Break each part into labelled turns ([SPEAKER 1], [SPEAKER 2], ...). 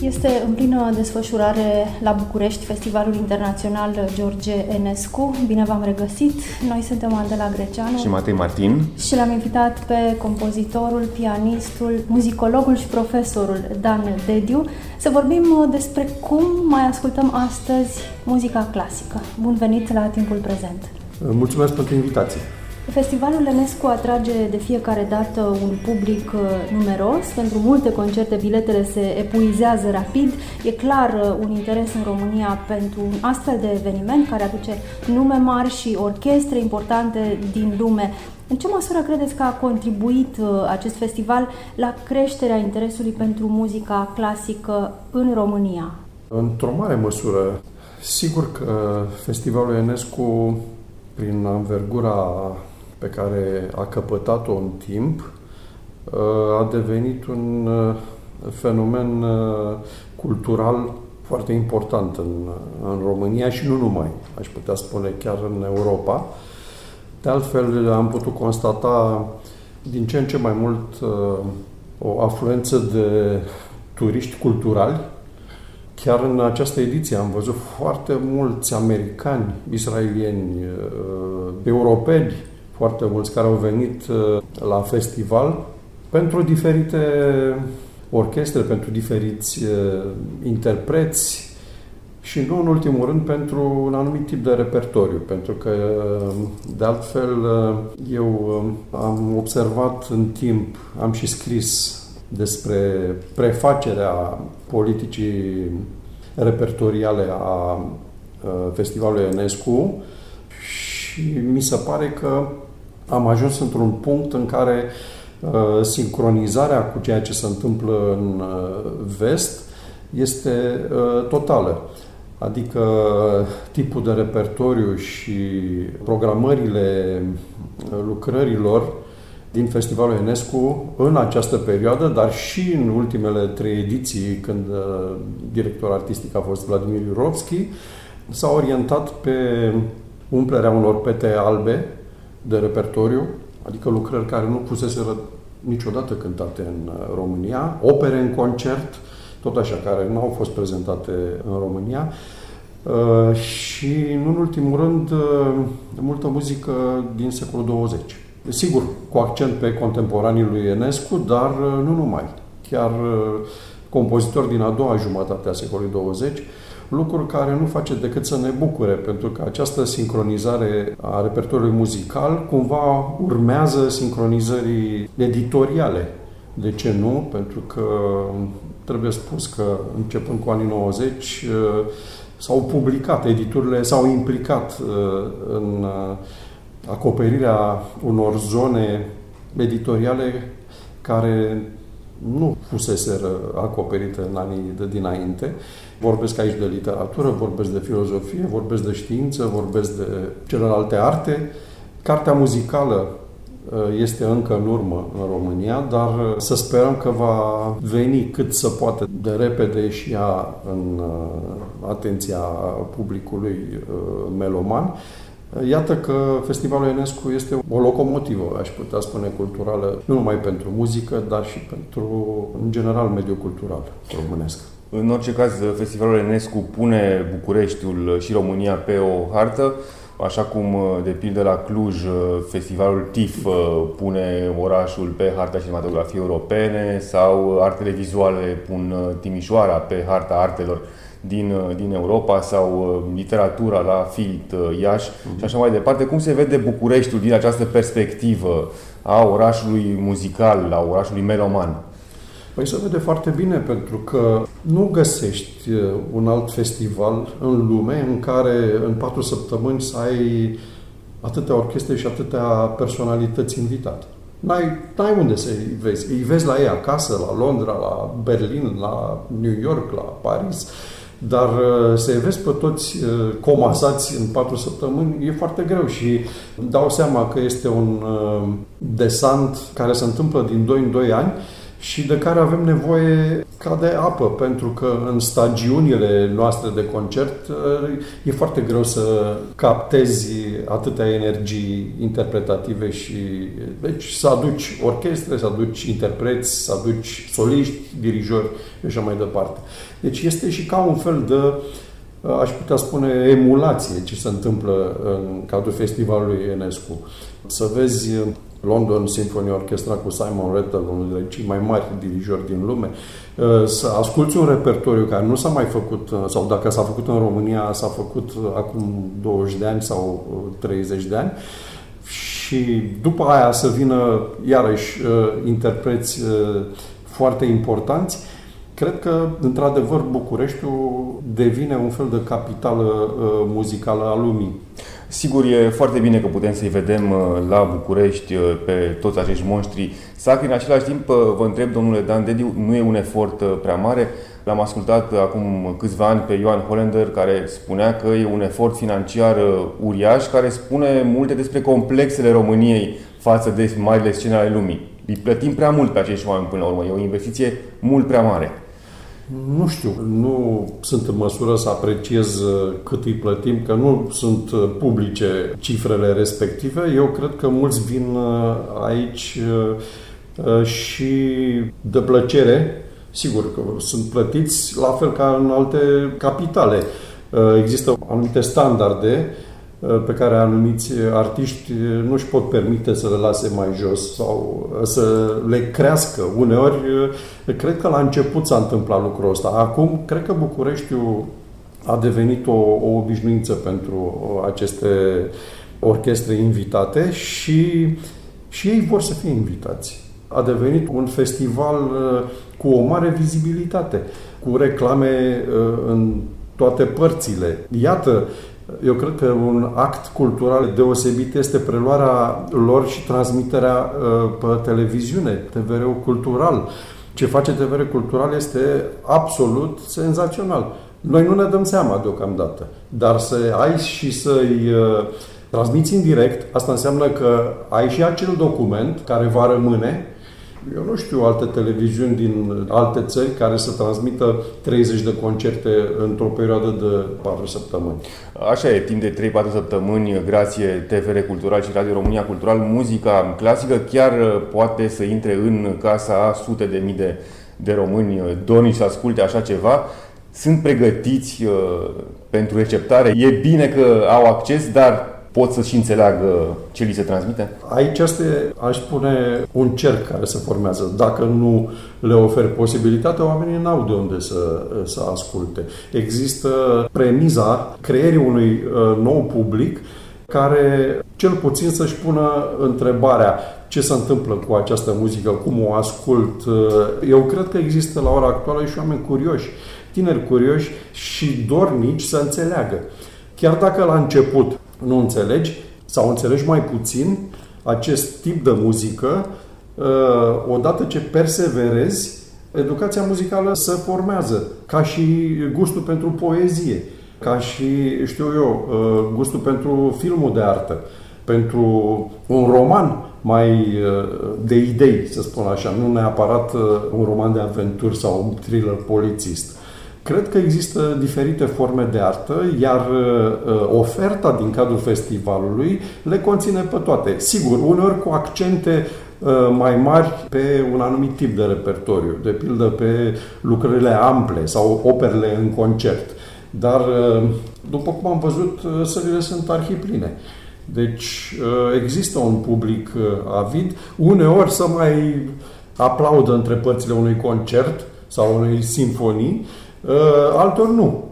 [SPEAKER 1] Este în plină desfășurare la București Festivalul Internațional George Enescu. Bine v-am regăsit! Noi suntem Andela Greceanu
[SPEAKER 2] și Matei Martin
[SPEAKER 1] și l-am invitat pe compozitorul, pianistul, muzicologul și profesorul Dan Dediu să vorbim despre cum mai ascultăm astăzi muzica clasică. Bun venit la timpul prezent!
[SPEAKER 2] Mulțumesc pentru invitație!
[SPEAKER 1] Festivalul Enescu atrage de fiecare dată un public uh, numeros. Pentru multe concerte biletele se epuizează rapid. E clar uh, un interes în România pentru un astfel de eveniment care aduce nume mari și orchestre importante din lume. În ce măsură credeți că a contribuit uh, acest festival la creșterea interesului pentru muzica clasică în România?
[SPEAKER 2] Într-o mare măsură. Sigur că Festivalul Enescu, prin învergura pe care a căpătat-o în timp, uh, a devenit un uh, fenomen uh, cultural foarte important în, în România și nu numai, aș putea spune chiar în Europa. De altfel, am putut constata din ce în ce mai mult o afluență de turiști culturali. Chiar în această ediție am văzut foarte mulți americani, israelieni, europeni, foarte mulți care au venit uh, la festival pentru diferite orchestre, pentru diferiți uh, interpreți și nu în ultimul rând pentru un anumit tip de repertoriu, pentru că uh, de altfel eu am observat în timp, am și scris despre prefacerea politicii repertoriale a Festivalului Enescu și mi se pare că am ajuns într-un punct în care uh, sincronizarea cu ceea ce se întâmplă în uh, vest este uh, totală. Adică tipul de repertoriu și programările lucrărilor din Festivalul Enescu în această perioadă, dar și în ultimele trei ediții, când director artistic a fost Vladimir Jurovski, s-a orientat pe umplerea unor pete albe de repertoriu, adică lucrări care nu fusese niciodată cântate în uh, România, opere în concert, tot așa, care nu au fost prezentate în România. Uh, și, nu în ultimul rând, uh, multă muzică din secolul 20. Sigur, cu accent pe contemporanii lui Enescu, dar nu numai. Chiar compozitori din a doua jumătate a secolului 20, lucru care nu face decât să ne bucure, pentru că această sincronizare a repertoriului muzical cumva urmează sincronizării editoriale. De ce nu? Pentru că trebuie spus că începând cu anii 90 uh, s-au publicat, editurile s-au implicat uh, în uh, acoperirea unor zone editoriale care nu fusese acoperite în anii de dinainte. Vorbesc aici de literatură, vorbesc de filozofie, vorbesc de știință, vorbesc de celelalte arte. Cartea muzicală uh, este încă în urmă în România, dar uh, să sperăm că va veni cât să poate de repede și ea în uh, atenția publicului meloman Iată că Festivalul Enescu este o locomotivă, aș putea spune, culturală, nu numai pentru muzică, dar și pentru, în general, mediul cultural românesc.
[SPEAKER 3] În orice caz, Festivalul Enescu pune Bucureștiul și România pe o hartă, așa cum, de pildă, la Cluj, Festivalul TIF pune orașul pe harta cinematografiei europene sau artele vizuale pun Timișoara pe harta artelor din, uh, din Europa sau uh, literatura la FIT, uh, Iași uh-huh. și așa mai departe. Cum se vede Bucureștiul din această perspectivă a orașului muzical, a orașului meloman?
[SPEAKER 2] Păi se vede foarte bine pentru că nu găsești un alt festival în lume în care în patru săptămâni să ai atâtea orchestre și atâtea personalități invitate. N-ai, n-ai unde să-i vezi. Îi vezi la ei acasă, la Londra, la Berlin, la New York, la Paris. Dar uh, să-i vezi pe toți uh, comasați în patru săptămâni e foarte greu și dau seama că este un uh, desant care se întâmplă din 2 în 2 ani și de care avem nevoie ca de apă, pentru că în stagiunile noastre de concert e foarte greu să captezi atâtea energii interpretative și deci să aduci orchestre, să aduci interpreți, să aduci soliști, dirijori și așa mai departe. Deci este și ca un fel de aș putea spune, emulație ce se întâmplă în cadrul festivalului Enescu. Să vezi London Symphony Orchestra cu Simon Rattle, unul dintre cei mai mari dirijori din lume, uh, să asculți un repertoriu care nu s-a mai făcut, uh, sau dacă s-a făcut în România, s-a făcut uh, acum 20 de ani sau 30 de ani, și după aia să vină iarăși interpreți foarte importanți, cred că, într-adevăr, Bucureștiul devine un fel de capitală muzicală a lumii.
[SPEAKER 3] Sigur, e foarte bine că putem să-i vedem uh, la București uh, pe toți acești monștri sacri. În același timp, uh, vă întreb, domnule Dan Dediu, nu e un efort prea mare? L-am ascultat acum câțiva ani pe Ioan Hollander, care spunea că e un efort financiar uriaș, care spune multe despre complexele României față de marile scene ale lumii. Îi plătim prea mult pe acești oameni până la urmă. E o investiție mult prea mare.
[SPEAKER 2] Nu știu, nu sunt în măsură să apreciez uh, cât îi plătim, că nu sunt uh, publice cifrele respective. Eu cred că mulți vin uh, aici și de plăcere, sigur că sunt plătiți la fel ca în alte capitale. Există anumite standarde Uh, pe care anumiți artiști uh, nu își pot permite să le lase mai jos sau uh, să le crească. Uneori, cred că la început s-a întâmplat lucrul ăsta. Acum, cred că Bucureștiul a devenit o, o obișnuință pentru aceste orchestre invitate și, și ei vor să fie invitați. A devenit un festival cu o mare vizibilitate, cu reclame în toate părțile. Iată, eu cred că un act cultural deosebit este preluarea lor și transmiterea uh, pe televiziune, TVR-ul cultural. Ce face TVR cultural este absolut senzațional. Noi nu ne dăm seama deocamdată, dar să ai și să-i uh, transmiți în direct, asta înseamnă că ai și acel document care va rămâne eu nu știu alte televiziuni din alte țări care să transmită 30 de concerte într-o perioadă de 4 săptămâni.
[SPEAKER 3] Așa e, timp de 3-4 săptămâni, grație TVR Cultural și Radio România Cultural, muzica clasică chiar poate să intre în casa a sute de mii de, de români dornici să asculte așa ceva. Sunt pregătiți uh, pentru receptare. E bine că au acces, dar pot să și înțeleagă ce li se transmite?
[SPEAKER 2] Aici este, aș spune, un cerc care se formează. Dacă nu le oferi posibilitatea, oamenii n-au de unde să, să asculte. Există premiza creierii unui uh, nou public care cel puțin să-și pună întrebarea ce se întâmplă cu această muzică, cum o ascult. Uh, eu cred că există la ora actuală și oameni curioși, tineri curioși și dornici să înțeleagă. Chiar dacă la început nu înțelegi sau înțelegi mai puțin acest tip de muzică, uh, odată ce perseverezi, educația muzicală se formează, ca și gustul pentru poezie, ca și, știu eu, uh, gustul pentru filmul de artă, pentru un roman mai uh, de idei, să spun așa, nu neapărat un roman de aventuri sau un thriller polițist. Cred că există diferite forme de artă, iar uh, oferta din cadrul festivalului le conține pe toate. Sigur, uneori cu accente uh, mai mari pe un anumit tip de repertoriu, de pildă pe lucrările ample sau operele în concert. Dar, uh, după cum am văzut, sălile sunt arhipline. Deci există un public avid. Uneori să mai aplaudă între părțile unui concert sau unei simfonii, Uh, altor nu.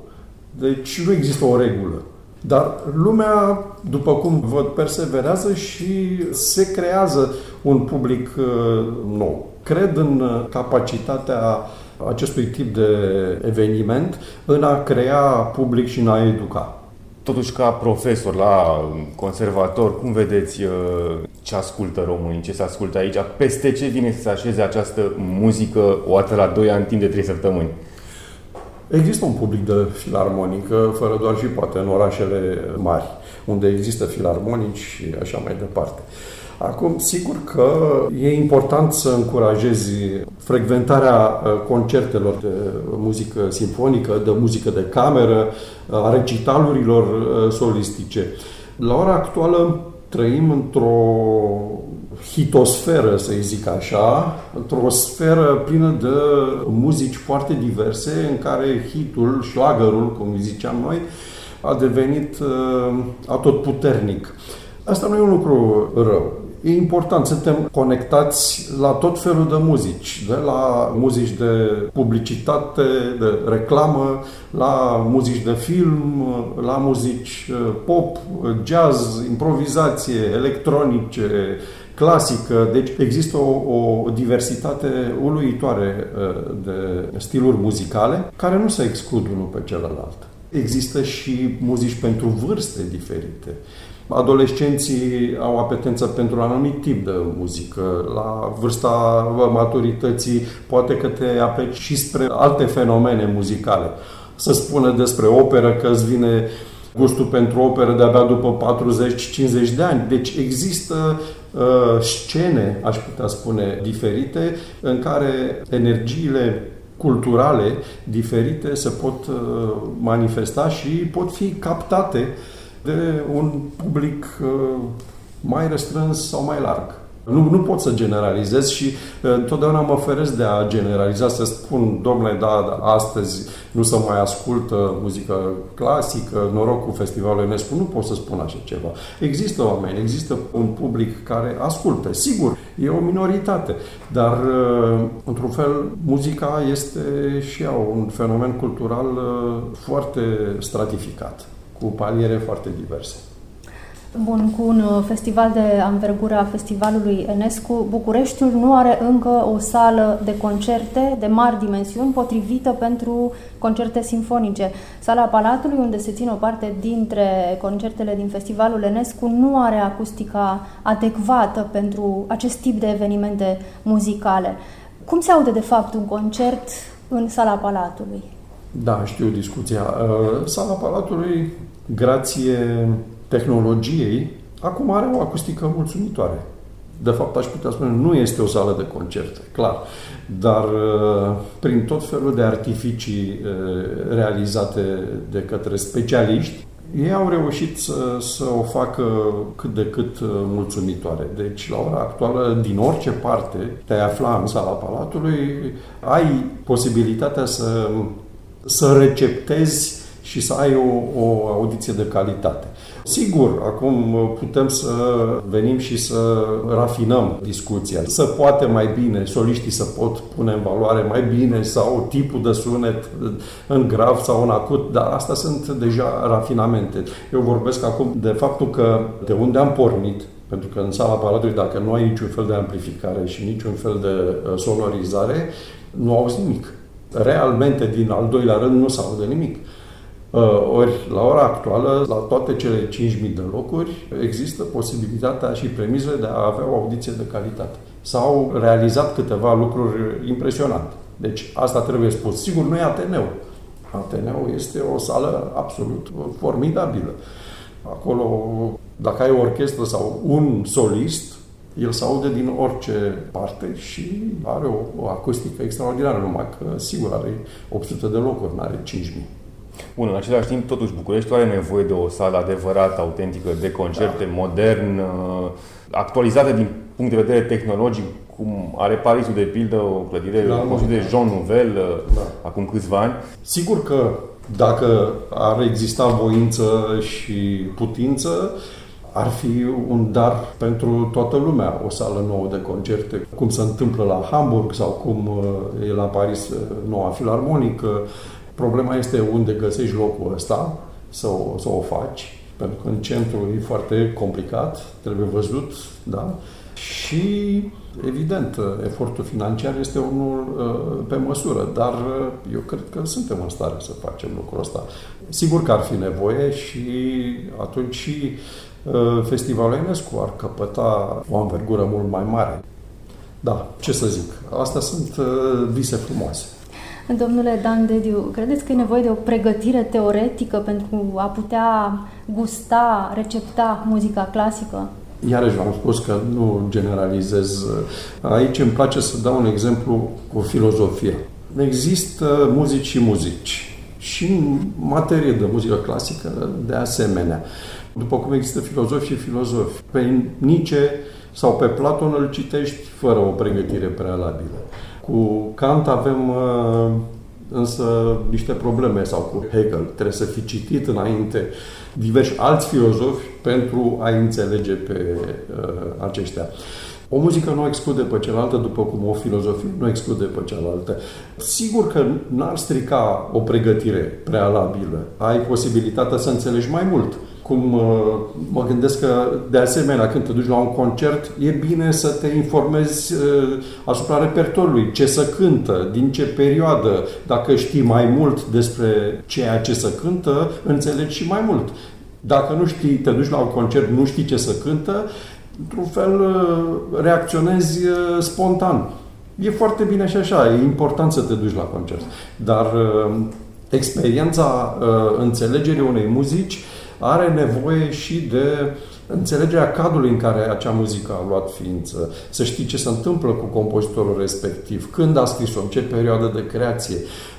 [SPEAKER 2] Deci nu există o regulă. Dar lumea, după cum văd, perseverează și se creează un public uh, nou. Cred în uh, capacitatea acestui tip de eveniment în a crea public și în a educa.
[SPEAKER 3] Totuși, ca profesor la conservator, cum vedeți ce ascultă românii, ce se ascultă aici? Peste ce vine să se așeze această muzică o dată la 2 ani, timp de 3 săptămâni?
[SPEAKER 2] Există un public de filarmonică, fără doar și poate în orașele mari, unde există filarmonici și așa mai departe. Acum, sigur că e important să încurajezi frecventarea uh, concertelor de muzică simfonică, de muzică de cameră, a recitalurilor uh, solistice. La ora actuală trăim într-o hitosferă, să-i zic așa, într-o sferă plină de muzici foarte diverse, în care hitul, șlagărul, cum ziceam noi, a devenit uh, atotputernic. Asta nu e un lucru rău. E important, suntem conectați la tot felul de muzici, de la muzici de publicitate, de reclamă, la muzici de film, la muzici uh, pop, jazz, improvizație, electronice, clasică. Deci există o, o diversitate uluitoare uh, de stiluri muzicale care nu se exclud unul pe celălalt. Există și muzici pentru vârste diferite. Adolescenții au apetență pentru un anumit tip de muzică. La vârsta maturității poate că te apleci și spre alte fenomene muzicale. Să spună despre operă că îți vine gustul pentru operă de-abia după 40-50 de ani. Deci există uh, scene, aș putea spune, diferite în care energiile culturale diferite se pot uh, manifesta și pot fi captate de un public uh, mai restrâns sau mai larg. Nu, nu pot să generalizez și uh, întotdeauna mă feresc de a generaliza, să spun, domnule, da, da, astăzi nu se mai ascultă muzică clasică, noroc cu Festivalul Enescu, nu pot să spun așa ceva. Există oameni, există un public care ascultă, sigur, e o minoritate, dar uh, într-un fel muzica este și ea un fenomen cultural foarte stratificat, cu paliere foarte diverse.
[SPEAKER 1] Bun, cu un uh, festival de anvergură a festivalului Enescu, Bucureștiul nu are încă o sală de concerte de mari dimensiuni potrivită pentru concerte sinfonice. Sala Palatului, unde se ține o parte dintre concertele din festivalul Enescu, nu are acustica adecvată pentru acest tip de evenimente muzicale. Cum se aude de fapt un concert în Sala Palatului?
[SPEAKER 2] Da, știu discuția. Uh, sala Palatului, grație tehnologiei, acum are o acustică mulțumitoare. De fapt, aș putea spune, nu este o sală de concerte, clar. Dar uh, prin tot felul de artificii uh, realizate de către specialiști, ei au reușit să, să o facă cât de cât uh, mulțumitoare. Deci, la ora actuală, din orice parte te afla în sala Palatului, ai posibilitatea să, să receptezi și să ai o, o audiție de calitate. Sigur, acum putem să venim și să rafinăm discuția. Să poate mai bine, soliștii să pot pune în valoare mai bine sau tipul de sunet în grav sau în acut, dar asta sunt deja rafinamente. Eu vorbesc acum de faptul că de unde am pornit, pentru că în sala Palatului, dacă nu ai niciun fel de amplificare și niciun fel de uh, sonorizare, nu auzi nimic. Realmente, din al doilea rând, nu se aude nimic. Uh, ori, la ora actuală, la toate cele 5.000 de locuri, există posibilitatea și premizele de a avea o audiție de calitate. S-au realizat câteva lucruri impresionante. Deci, asta trebuie spus. Sigur, nu e Ateneu. Ateneu este o sală absolut formidabilă. Acolo, dacă ai o orchestră sau un solist, el se aude din orice parte și are o, o acustică extraordinară, numai că, sigur, are 800 de locuri, nu are 5.000.
[SPEAKER 3] Bun, în același timp, totuși, Bucureștiul are nevoie de o sală adevărată, autentică, de concerte, da. modern, actualizată din punct de vedere tehnologic, cum are Parisul, de pildă, o clădire da, construită de Jean Nouvel da. acum câțiva ani.
[SPEAKER 2] Sigur că dacă ar exista voință și putință, ar fi un dar pentru toată lumea, o sală nouă de concerte, cum se întâmplă la Hamburg sau cum e la Paris noua filarmonică, Problema este unde găsești locul ăsta să o, să o faci, pentru că în centru e foarte complicat, trebuie văzut, da? Și, evident, efortul financiar este unul uh, pe măsură, dar uh, eu cred că suntem în stare să facem lucrul ăsta. Sigur că ar fi nevoie și atunci și uh, Festivalul Enescu ar căpăta o învergură mult mai mare. Da, ce să zic, astea sunt vise frumoase.
[SPEAKER 1] Domnule Dan Dediu, credeți că e nevoie de o pregătire teoretică pentru a putea gusta, recepta muzica clasică?
[SPEAKER 2] Iarăși v-am spus că nu generalizez. Aici îmi place să dau un exemplu cu filozofia. Există muzici și muzici. Și în materie de muzică clasică, de asemenea. După cum există filozofi și filozofi. Pe Nietzsche sau pe Platon îl citești fără o pregătire prealabilă. Cu Kant avem uh, însă niște probleme sau cu Hegel. Trebuie să fi citit înainte diversi alți filozofi pentru a înțelege pe uh, aceștia. O muzică nu exclude pe cealaltă, după cum o filozofie nu exclude pe cealaltă. Sigur că n-ar strica o pregătire prealabilă. Ai posibilitatea să înțelegi mai mult cum uh, mă gândesc că, de asemenea, când te duci la un concert, e bine să te informezi uh, asupra repertoriului, ce să cântă, din ce perioadă. Dacă știi mai mult despre ceea ce să cântă, înțelegi și mai mult. Dacă nu știi, te duci la un concert, nu știi ce să cântă, într-un fel uh, reacționezi spontan. E foarte bine și așa, e important să te duci la concert. Dar experiența înțelegerii unei muzici are nevoie și de înțelegerea cadrului în care acea muzică a luat ființă, să știi ce se întâmplă cu compozitorul respectiv, când a scris-o, în ce perioadă de creație,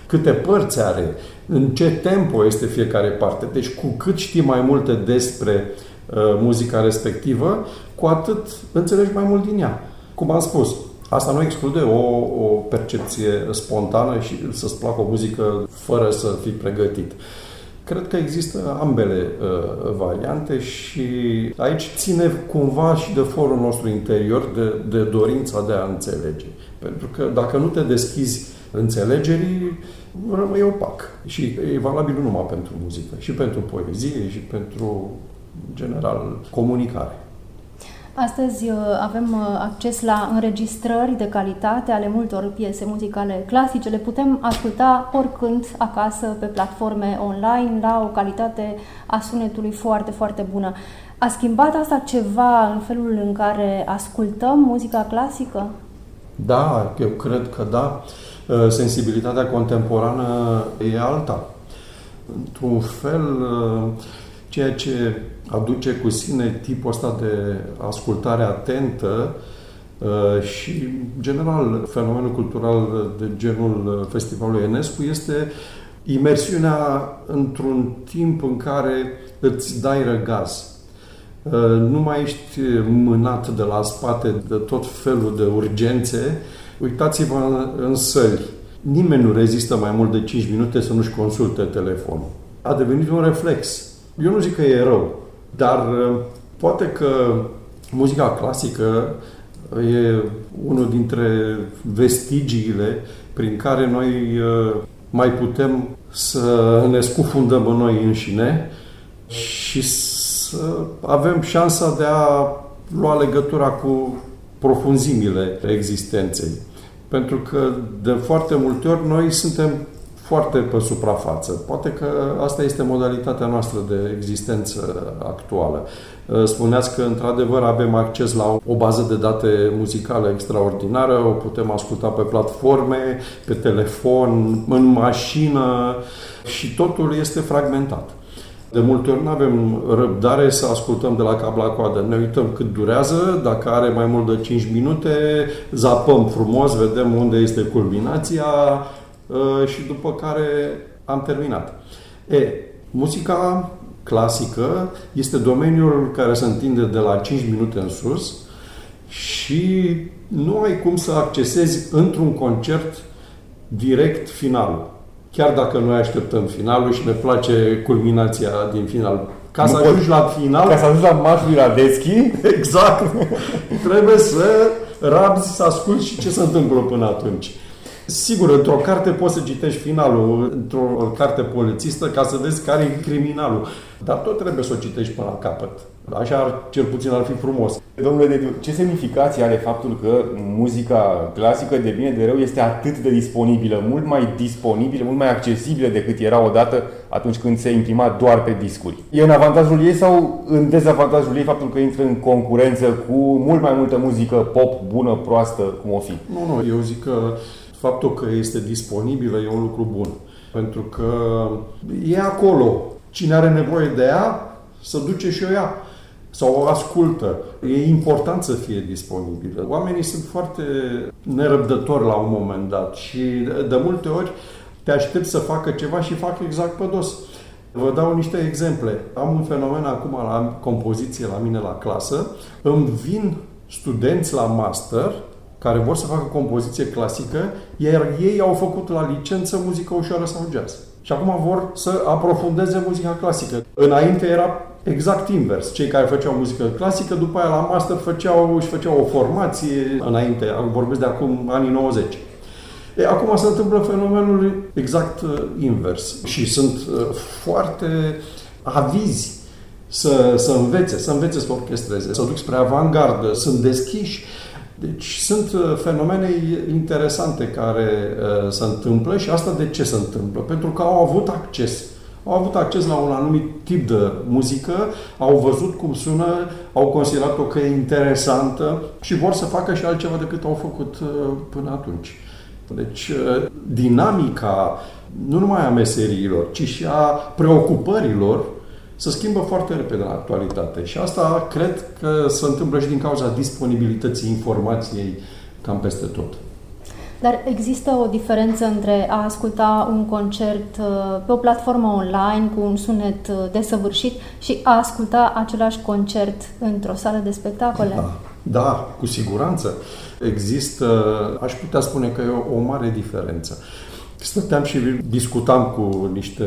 [SPEAKER 2] câte părți are, în ce tempo este fiecare parte. Deci cu cât știi mai multe despre uh, muzica respectivă, cu atât înțelegi mai mult din ea. Cum am spus, Asta nu exclude o, o percepție spontană și să-ți placă o muzică fără să fii pregătit. Cred că există ambele uh, variante și aici ține cumva și de forul nostru interior, de, de dorința de a înțelege. Pentru că dacă nu te deschizi înțelegerii, rămâi opac. Și e valabil nu numai pentru muzică, și pentru poezie, și pentru, general, comunicare.
[SPEAKER 1] Astăzi uh, avem uh, acces la înregistrări de calitate ale multor piese muzicale clasice. Le putem asculta oricând acasă pe platforme online la o calitate a sunetului foarte, foarte bună. A schimbat asta ceva în felul în care ascultăm muzica clasică?
[SPEAKER 2] Da, eu cred că da. Uh, sensibilitatea contemporană e alta. Într-un fel, ceea ce aduce cu sine tipul ăsta de ascultare atentă uh, și, general, fenomenul cultural de genul Festivalului Enescu este imersiunea într-un timp în care îți dai răgaz. Uh, nu mai ești mânat de la spate de tot felul de urgențe. Uitați-vă în săli. Nimeni nu rezistă mai mult de 5 minute să nu-și consulte telefonul. A devenit un reflex. Eu nu zic că e rău, dar uh, poate că muzica clasică e unul dintre vestigiile prin care noi uh, mai putem să ne scufundăm în noi înșine și să avem șansa de a lua legătura cu profunzimile existenței. Pentru că de foarte multe ori noi suntem foarte pe suprafață. Poate că asta este modalitatea noastră de existență actuală. Uh, spuneați că, într-adevăr, avem acces la o bază de date muzicală extraordinară, o putem asculta pe platforme, pe telefon, în mașină și totul este fragmentat. De multe ori nu avem răbdare să ascultăm de la cap la coadă. Ne uităm cât durează, dacă are mai mult de 5 minute, zapăm frumos, vedem unde este culminația, Uh, și după care am terminat. E, muzica clasică este domeniul care se întinde de la 5 minute în sus și nu ai cum să accesezi într-un concert direct finalul. Chiar dacă noi așteptăm finalul și ne place culminația din final. Ca nu să ajungi la final...
[SPEAKER 3] Ca să ajungi la marșul Radeschi...
[SPEAKER 2] Exact! trebuie să rabzi, să asculti și ce se întâmplă până atunci. Sigur, într-o carte poți să citești finalul, într-o carte polițistă, ca să vezi care e criminalul. Dar tot trebuie să o citești până la capăt. Așa ar, cel puțin ar fi frumos.
[SPEAKER 3] Domnule Dediu, ce semnificație are faptul că muzica clasică de bine de rău este atât de disponibilă, mult mai disponibilă, mult mai accesibilă decât era odată atunci când se imprima doar pe discuri? E în avantajul ei sau în dezavantajul ei faptul că intră în concurență cu mult mai multă muzică pop bună, proastă, cum o fi?
[SPEAKER 2] Nu, nu, eu zic că faptul că este disponibilă e un lucru bun. Pentru că e acolo. Cine are nevoie de ea, să duce și o ea. sau o ascultă. E important să fie disponibilă. Oamenii sunt foarte nerăbdători la un moment dat și de multe ori te aștept să facă ceva și fac exact pe dos. Vă dau niște exemple. Am un fenomen acum la compoziție la mine la clasă. Îmi vin studenți la master care vor să facă compoziție clasică, iar ei au făcut la licență muzică ușoară sau jazz. Și acum vor să aprofundeze muzica clasică. Înainte era exact invers. Cei care făceau muzică clasică, după aia la master făceau, își făceau o formație înainte, vorbesc de acum anii 90. E, acum se întâmplă fenomenul exact uh, invers și sunt uh, foarte avizi să, să învețe, să învețe să orchestreze, să duc spre avantgardă, sunt deschiși. Deci sunt uh, fenomene interesante care uh, se întâmplă și asta de ce se întâmplă? Pentru că au avut acces au avut acces la un anumit tip de muzică, au văzut cum sună, au considerat-o că e interesantă și vor să facă și altceva decât au făcut uh, până atunci. Deci, uh, dinamica nu numai a meseriilor, ci și a preocupărilor se schimbă foarte repede în actualitate. Și asta cred că se întâmplă și din cauza disponibilității informației cam peste tot.
[SPEAKER 1] Dar există o diferență între a asculta un concert uh, pe o platformă online cu un sunet uh, desăvârșit și a asculta același concert într-o sală de spectacole?
[SPEAKER 2] Da, da cu siguranță. Există, aș putea spune că e o, mare diferență. Stăteam și discutam cu niște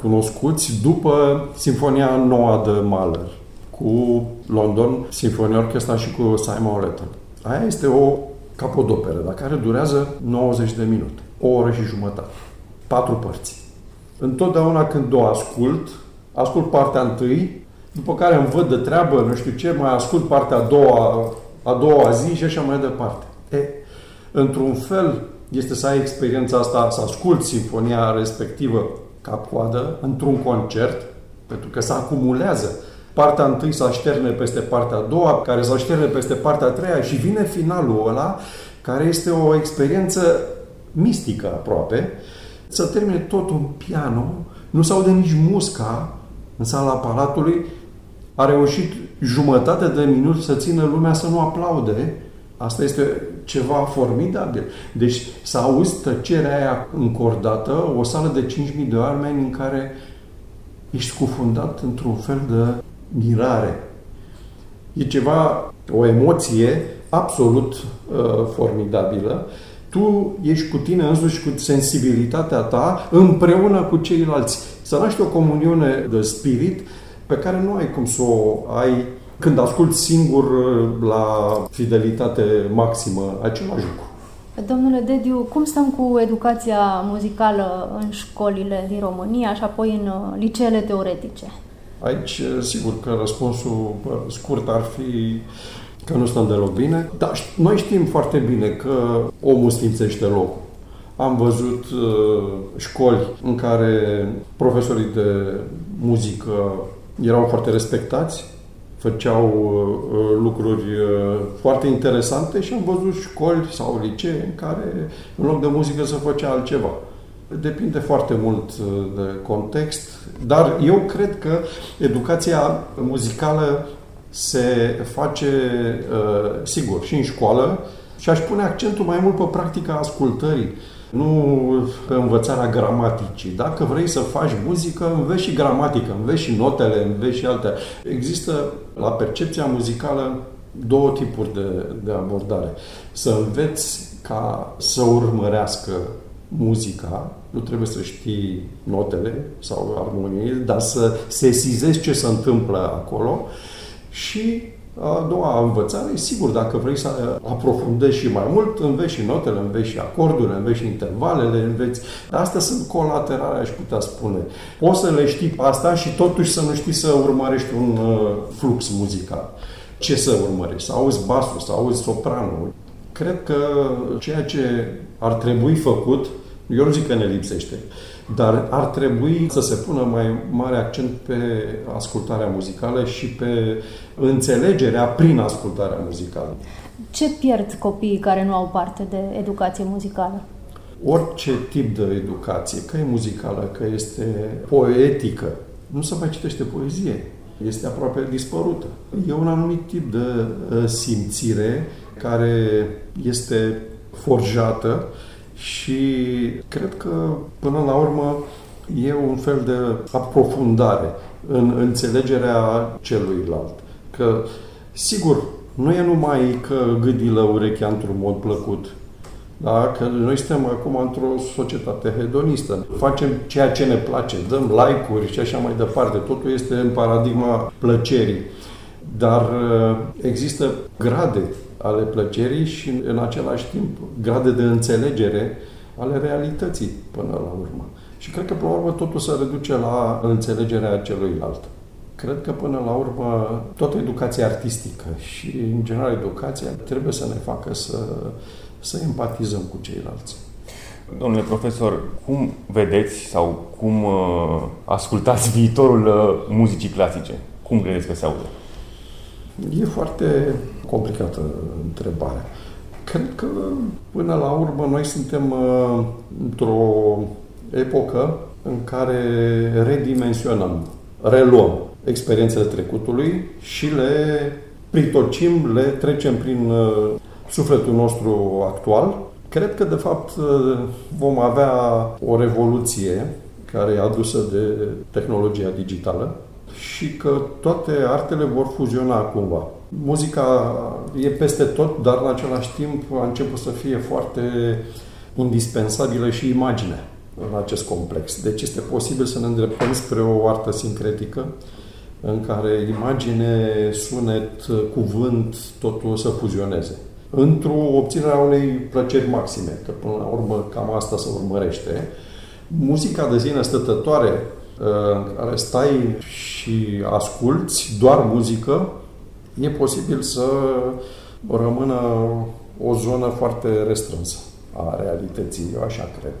[SPEAKER 2] cunoscuți după Sinfonia Noua de Mahler, cu London Sinfonia Orchestra și cu Simon Letton. Aia este o capodoperă, dar care durează 90 de minute, o oră și jumătate, patru părți. Întotdeauna când o ascult, ascult partea întâi, după care îmi văd de treabă, nu știu ce, mai ascult partea a doua, a doua zi și așa mai departe. E, într-un fel, este să ai experiența asta, să asculti sinfonia respectivă cap-coadă într-un concert, pentru că se acumulează. Partea întâi să așterne peste partea a doua, care să așterne peste partea a treia și vine finalul ăla, care este o experiență mistică aproape, să termine tot un piano, nu se aude nici musca în sala palatului, a reușit jumătate de minut să țină lumea să nu aplaude, asta este ceva formidabil. Deci să auzi tăcerea aia încordată, o sală de 5.000 de oameni în care ești scufundat într-un fel de mirare. E ceva, o emoție absolut uh, formidabilă. Tu ești cu tine însuși, cu sensibilitatea ta, împreună cu ceilalți. Să naște o comuniune de spirit pe care nu ai cum să o ai când asculti singur uh, la fidelitate maximă același lucru.
[SPEAKER 1] Domnule Dediu, cum stăm cu educația muzicală în școlile din România și apoi în uh, liceele teoretice?
[SPEAKER 2] Aici, sigur că răspunsul scurt ar fi că nu stăm deloc bine, dar noi știm foarte bine că omul sfințește locul. Am văzut uh, școli în care profesorii de muzică erau foarte respectați, făceau uh, lucruri uh, foarte interesante și am văzut școli sau licee în care în loc de muzică se făcea altceva. Depinde foarte mult uh, de context, dar eu cred că educația muzicală se face, uh, sigur, și în școală și aș pune accentul mai mult pe practica ascultării, nu pe învățarea gramaticii. Dacă vrei să faci muzică, înveți și gramatică, înveți și notele, înveți și alte. Există la percepția muzicală două tipuri de, de abordare. Să înveți ca să urmărească muzica, nu trebuie să știi notele sau armonie, dar să sesizezi ce se întâmplă acolo și a doua învățare, sigur, dacă vrei să aprofundezi și mai mult, înveți și notele, înveți și acordurile, înveți și intervalele, înveți. Dar astea sunt colaterale, aș putea spune. Poți să le știi asta și totuși să nu știi să urmărești un uh, flux muzical. Ce să urmărești? Să auzi basul, să auzi sopranul. Cred că ceea ce ar trebui făcut eu nu zic că ne lipsește, dar ar trebui să se pună mai mare accent pe ascultarea muzicală și pe înțelegerea prin ascultarea muzicală.
[SPEAKER 1] Ce pierd copiii care nu au parte de educație muzicală?
[SPEAKER 2] Orice tip de educație, că e muzicală, că este poetică, nu se mai citește poezie. este aproape dispărută. E un anumit tip de uh, simțire care este forjată și cred că până la urmă e un fel de aprofundare în înțelegerea celuilalt. Că, sigur, nu e numai că gâdilă urechea într-un mod plăcut, da? Că noi suntem acum într-o societate hedonistă. Facem ceea ce ne place, dăm like-uri și așa mai departe. Totul este în paradigma plăcerii. Dar uh, există grade ale plăcerii și în același timp grade de înțelegere ale realității până la urmă. Și cred că, până la urmă, totul se reduce la înțelegerea celuilalt. Cred că, până la urmă, toată educația artistică și, în general, educația trebuie să ne facă să, să empatizăm cu ceilalți.
[SPEAKER 3] Domnule profesor, cum vedeți sau cum uh, ascultați viitorul uh, muzicii clasice? Cum credeți că se aude?
[SPEAKER 2] E foarte complicată întrebarea. Cred că, până la urmă, noi suntem uh, într-o epocă în care redimensionăm, reluăm experiențele trecutului și le pritocim, le trecem prin uh, sufletul nostru actual. Cred că, de fapt, uh, vom avea o revoluție care e adusă de tehnologia digitală și că toate artele vor fuziona cumva. Muzica e peste tot, dar în același timp a început să fie foarte indispensabilă și imagine în acest complex. Deci este posibil să ne îndreptăm spre o artă sincretică în care imagine, sunet, cuvânt, totul să fuzioneze. Într-o obținerea unei plăceri maxime, că până la urmă cam asta se urmărește. Muzica de sine stătătoare, în care stai și asculți doar muzică, e posibil să rămână o zonă foarte restrânsă a realității, eu așa cred.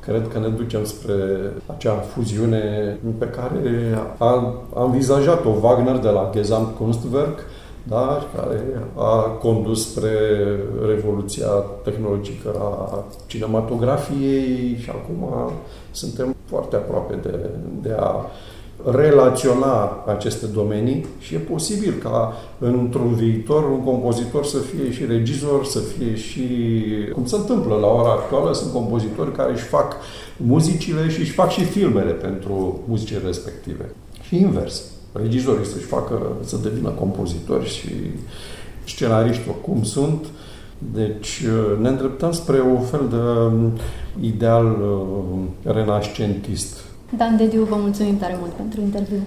[SPEAKER 2] Cred că ne ducem spre acea fuziune pe care a, a învizajat-o Wagner de la Gesamtkunstwerk, da, care a condus spre revoluția tehnologică a cinematografiei și acum suntem foarte aproape de, de a relaționa aceste domenii și e posibil ca într-un viitor un compozitor să fie și regizor, să fie și, cum se întâmplă la ora actuală, sunt compozitori care își fac muzicile și își fac și filmele pentru muzicile respective. Și invers. Regizorii să-și facă, să devină compozitori și scenariști oricum sunt. Deci ne îndreptăm spre un fel de um, ideal uh, renascentist
[SPEAKER 1] Dan Dediu, vă mulțumim tare mult pentru interviu.